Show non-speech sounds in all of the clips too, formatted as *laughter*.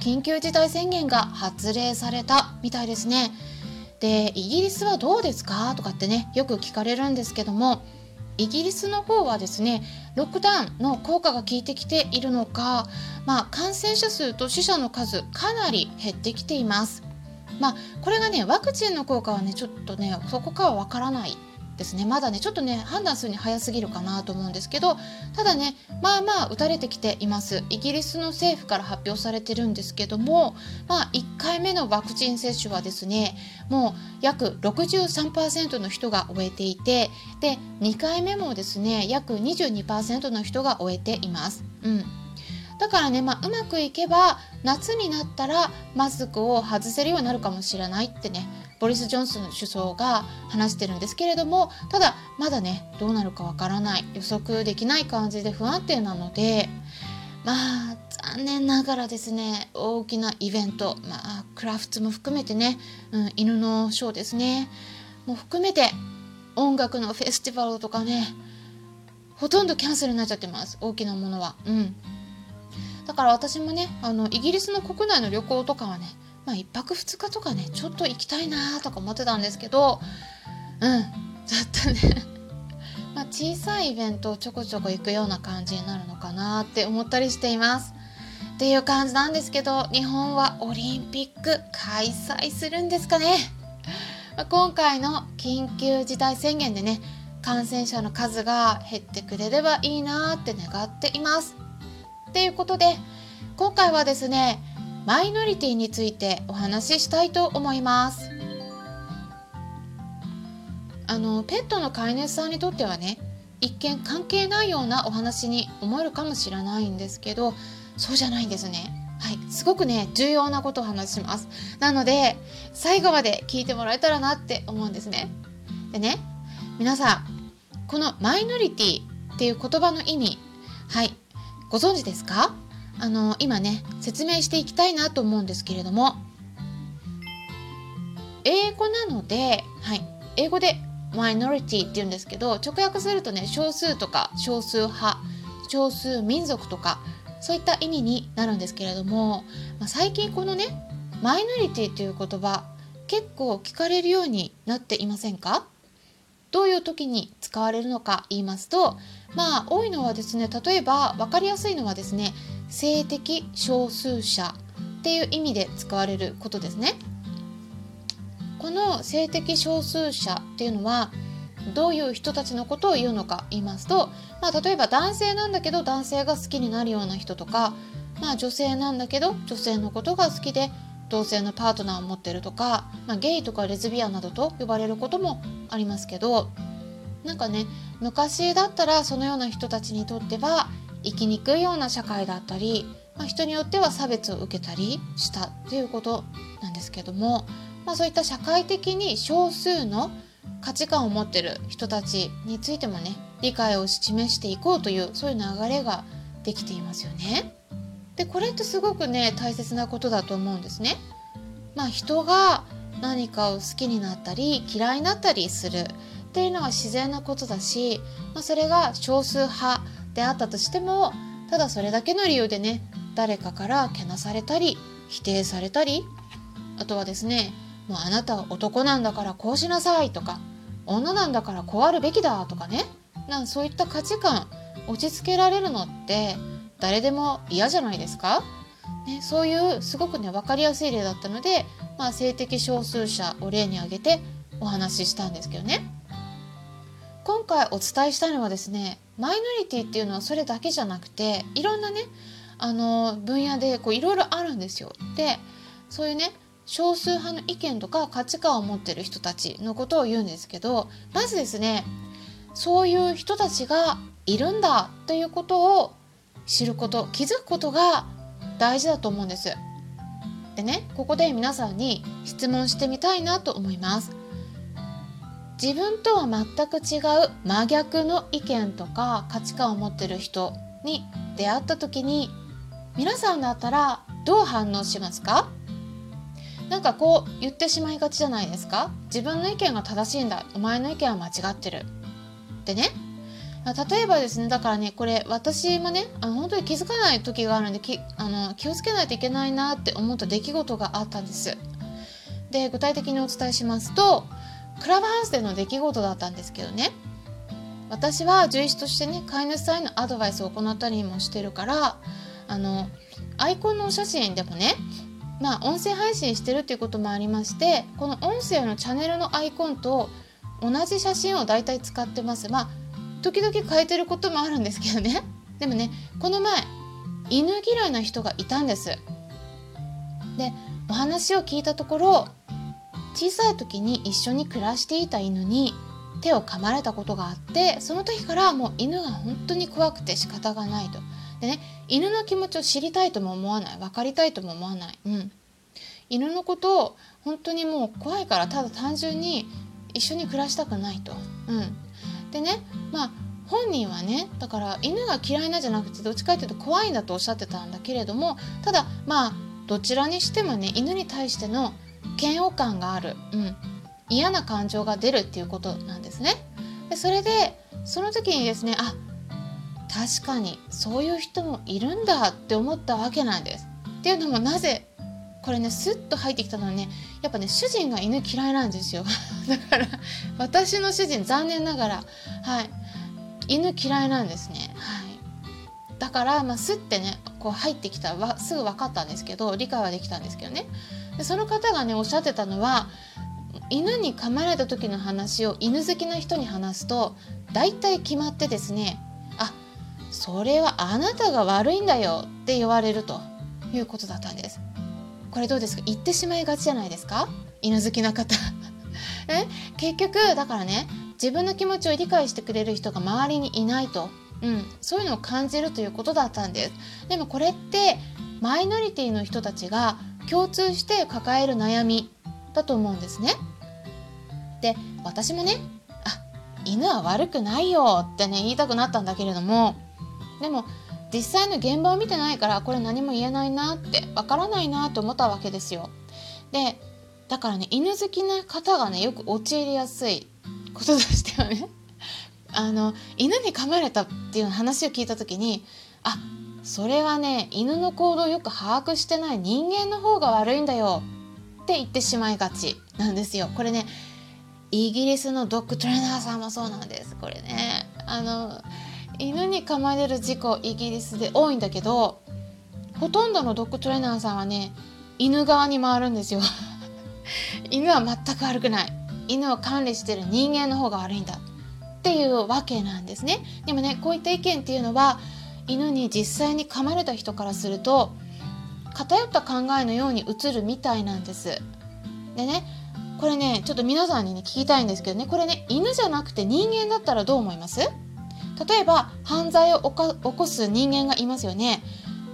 緊急事態宣言が発令されたみたいですね。でイギリスはどうですか？とかってねよく聞かれるんですけどもイギリスの方はですねロックダウンの効果が効いてきているのか、まあ、感染者数と死者の数かなり減ってきています。まあ、これがねワクチンの効果はねちょっとねそこかはわからないですね。まだねちょっとね判断するに早すぎるかなと思うんですけどただねまあまあ打たれてきています。イギリスの政府から発表されてるんですけどもまあ1回目のワクチン接種はですねもう約63%の人が終えていてで2回目もですね約22%の人が終えています。うん。だからね、まあ、うまくいけば夏になったらマスクを外せるようになるかもしれないってねボリス・ジョンソン首相が話してるんですけれどもただまだねどうなるかわからない。予測できない感じで不安定なのでまあ残念ながらですね大きなイベント、まあ、クラフトも含めてね、うん、犬のショーですね。も含めて音楽のフェスティバルとかねほとんどキャンセルになっちゃってます。大きなものは。うん。だから私もねあのイギリスの国内の旅行とかはねまあ1泊2日とかねちょっと行きたいなとか思ってたんですけどうんちょっとね *laughs* ま小さいイベントをちょこちょこ行くような感じになるのかなって思ったりしています。っていう感じなんですけど日本はオリンピック開催するんですかね、ま、今回の緊急事態宣言でね感染者の数が減ってくれればいいなって願っています。っていうことで今回はですねマイノリティについてお話ししたいと思います。あのペットの飼い主さんにとってはね一見関係ないようなお話に思えるかもしれないんですけどそうじゃないんですね。はい。すごくね重要なことを話します。なので最後まで聞いてもらえたらなって思うんですね。でね皆さんこのマイノリティっていう言葉の意味はいご存知ですか？あの今ね説明していきたいなと思うんですけれども。英語なので、はい、英語でマイノリティって言うんですけど直訳するとね少数とか少数派少数民族とかそういった意味になるんですけれども、まあ、最近このねマイノリティという言葉結構聞かれるようになっていませんか？どういう時に使われるのか言いますとまあ多いのはですね例えば分かりやすいのはですね性的少数者っていう意味で使われることですね。この性的少数者っていうのはどういう人たちのことを言うのか言いますと、まあ、例えば男性なんだけど男性が好きになるような人とか、まあ、女性なんだけど女性のことが好きで同性のパートナーを持ってるとか、まあ、ゲイとかレズビアンなどと呼ばれることもありますけどなんかね昔だったらそのような人たちにとっては生きにくいような社会だったり、まあ、人によっては差別を受けたりしたっていうことなんですけども、まあ、そういった社会的に少数の価値観を持ってる人たちについてもね理解を示していこうというそういう流れができていますよね。でこれってすごくね大切なことだと思うんですね。まあ、人が何かを好きになったり嫌いになったりするっていうのは自然なことだし、まあ、それが少数派であったとしてもただそれだけの理由でね誰かからけなされたり否定されたりあとはですねもうあなたは男なんだからこうしなさいとか女なんだからこうあるべきだとかねなんそういった価値観落ち着けられるのって誰でも嫌じゃないですか、ね、そういうすごくね分かりやすい例だったので、まあ、性的少数者を例に挙げてお話ししたんですけどね。今回お伝えしたいのはですねマイノリティっていうのはそれだけじゃなくていろんなねあの分野でこういろいろあるんですよ。でそういうね少数派の意見とか価値観を持ってる人たちのことを言うんですけどまずですねそういう人たちがいるんだということを知ること気づくことが大事だと思うんです。でねここで皆さんに質問してみたいなと思います自分とは全く違う真逆の意見とか価値観を持ってる人に出会った時に皆さんだったらどう反応しますか？なんかこう言ってしまいがちじゃないですか？自分の意見が正しいんだ。お前の意見は間違ってる。でね例えばですねだからねこれ私もねあの本当に気づかない時があるんできあの気をつけないといけないなって思った出来事があったんです。で具体的にお伝えしますとクラブハウスでの出来事だったんですけどね。私は獣医師としてね飼い主さんへのアドバイスを行ったりもしてるからあのアイコンのお写真でもねまあ音声配信してるっていうこともありましてこの音声のチャンネルのアイコンと同じ写真を大体使ってます。まあ時々変えてることもあるんですけどね。でもねこの前犬嫌いな人がいたんです。でお話を聞いたところ小さい時に一緒に暮らしていた犬に手を噛まれたことがあってその時からもう犬が本当に怖くて仕方がないと。でね犬の気持ちを知りたいとも思わない分かりたいとも思わない。うん、犬のことを本当にもう怖いからただ単純に一緒に暮らしたくないと。うん、でねまあ本人はねだから犬が嫌いなじゃなくてどっちかっていうと怖いんだとおっしゃってたんだけれどもただまあどちらにしてもね犬に対しての嫌悪感がある、うん、嫌な感情が出るっていうことなんですね。でそれでその時にですねあ確かにそういう人もいるんだって思ったわけなんです。っていうのもなぜこれねスッと入ってきたのはねやっぱね主人が犬嫌いなんですよ。*laughs* だから私の主人残念ながらはい。犬嫌いなんですね。はい。だからまあスッてねこう入ってきたらすぐ分かったんですけど理解はできたんですけどね。でその方がねおっしゃってたのは犬に噛まれた時の話を犬好きな人に話すと大体決まってですねあそれはあなたが悪いんだよって言われるということだったんです。これどうですか？言ってしまいがちじゃないですか？犬好きな方。*laughs* ね、結局だからね自分の気持ちを理解してくれる人が周りにいないと、うん、そういうのを感じるということだったんです。でもこれってマイノリティの人たちが共通して抱える悩みだと思うんですね。で私もねあ犬は悪くないよってね言いたくなったんだけれどもでも実際の現場を見てないからこれ何も言えないなってわからないなと思ったわけですよ。でだからね犬好きな方がねよく陥りやすいこととしてはねあの犬に噛まれたっていう話を聞いた時にあそれはね犬の行動をよく把握してない人間の方が悪いんだよって言ってしまいがちなんですよ。これねイギリスのドッグトレーナーさんもそうなんです。これねあの犬に噛まれる事故イギリスで多いんだけどほとんどのドッグトレーナーさんはね犬側に回るんですよ。*laughs* 犬は全く悪くない犬を管理してる人間の方が悪いんだっていうわけなんですねでもねこういった意見っていうのは犬に実際に噛まれた人からすると偏った考えのように映るみたいなんです。でねこれねちょっと皆さんにね聞きたいんですけどね。これね犬じゃなくて人間だったらどう思います？例えば犯罪を起こす人間がいますよね。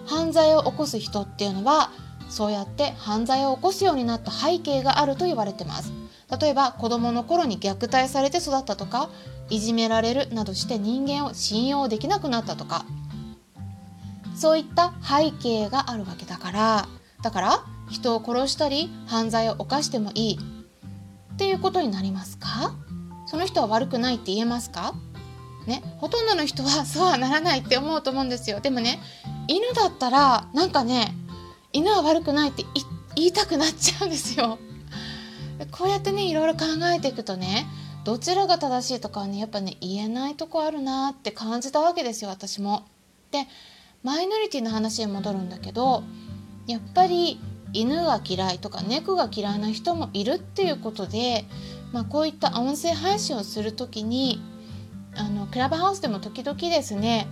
犯罪を起こす人っていうのはそうやって犯罪を起こすようになった背景があると言われてます。例えば子供の頃に虐待されて育ったとかいじめられるなどして人間を信用できなくなったとか。そういった背景があるわけだから。だから人を殺したり犯罪を犯してもいい。っていうことになりますか？その人は悪くないって言えますか？ね、ほとんどの人は *laughs* そうはならないって思うと思うんですよ。でもね犬だったらなんかね犬は悪くないって言いたくなっちゃうんですよ。こうやってねいろいろ考えていくとねどちらが正しいとかはねやっぱね言えないとこあるなって感じたわけですよ私も。でマイノリティの話に戻るんだけどやっぱり犬が嫌いとか猫が嫌いな人もいるっていうことで、まあ、こういった音声配信をする時にあのクラブハウスでも時々ですね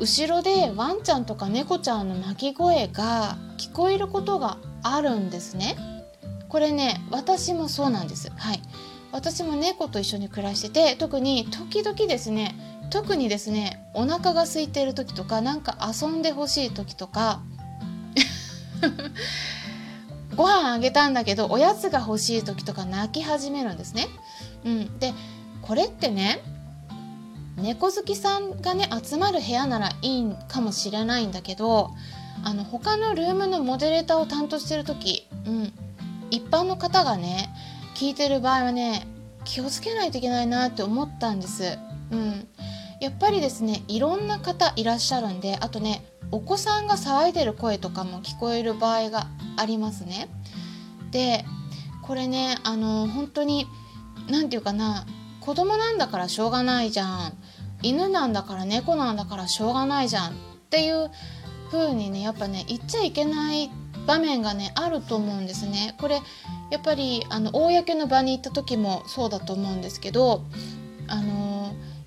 後ろでワンちゃんとか猫ちゃんの鳴き声が聞こえることがあるんですね。これね私もそうなんです。はい。私も猫と一緒に暮らしてて特に時々ですね特にですねお腹が空いてる時とかなんか遊んでほしい時とか *laughs* ご飯あげたんだけどおやつが欲しい時とか泣き始めるんですね。うん、でこれってね猫好きさんがね集まる部屋ならいいかもしれないんだけどあの他のルームのモデレーターを担当してる時、うん、一般の方がね聞いてる場合はね気をつけないといけないなって思ったんです。うん、やっぱりですねいろんな方いらっしゃるんであとねお子さんが騒いでる声とかも聞こえる場合がありますね。でこれねあの本当に何て言うかな子供なんだからしょうがないじゃん犬なんだから猫なんだからしょうがないじゃんっていう風にねやっぱね言っちゃいけない場面がねあると思うんですね。これやっぱりあの公の場に行った時もそうだと思うんですけどあの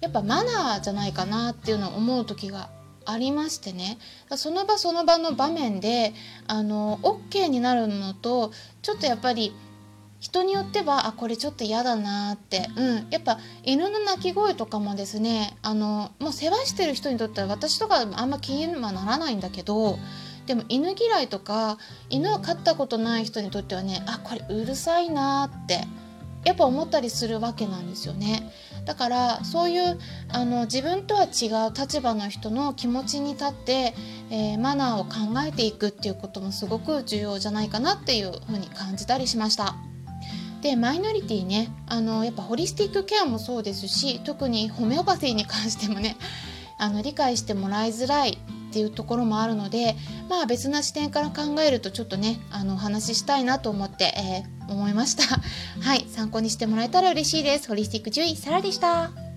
やっぱマナーじゃないかなっていうのを思う時がありましてねその場その場の場面であの OK になるのとちょっとやっぱり人によってはあこれちょっと嫌だなって、うん、やっぱ犬の鳴き声とかもですねあのもう世話してる人にとっては私とかあんま気にはならないんだけどでも犬嫌いとか犬を飼ったことない人にとってはねあこれうるさいなってやっぱ思ったりするわけなんですよね。だからそういうあの自分とは違う立場の人の気持ちに立って、えー、マナーを考えていくっていうこともすごく重要じゃないかなっていうふうに感じたりしました。でマイノリティねあのやっぱホリスティックケアもそうですし特にホメオパシーに関してもね *laughs* あの理解してもらいづらいっていうところもあるのでまあ別な視点から考えるとちょっとねあのお話ししたいなと思って、えー、思いました。はい参考にしてもらえたら嬉しいです。ホリスティック獣医サラでした。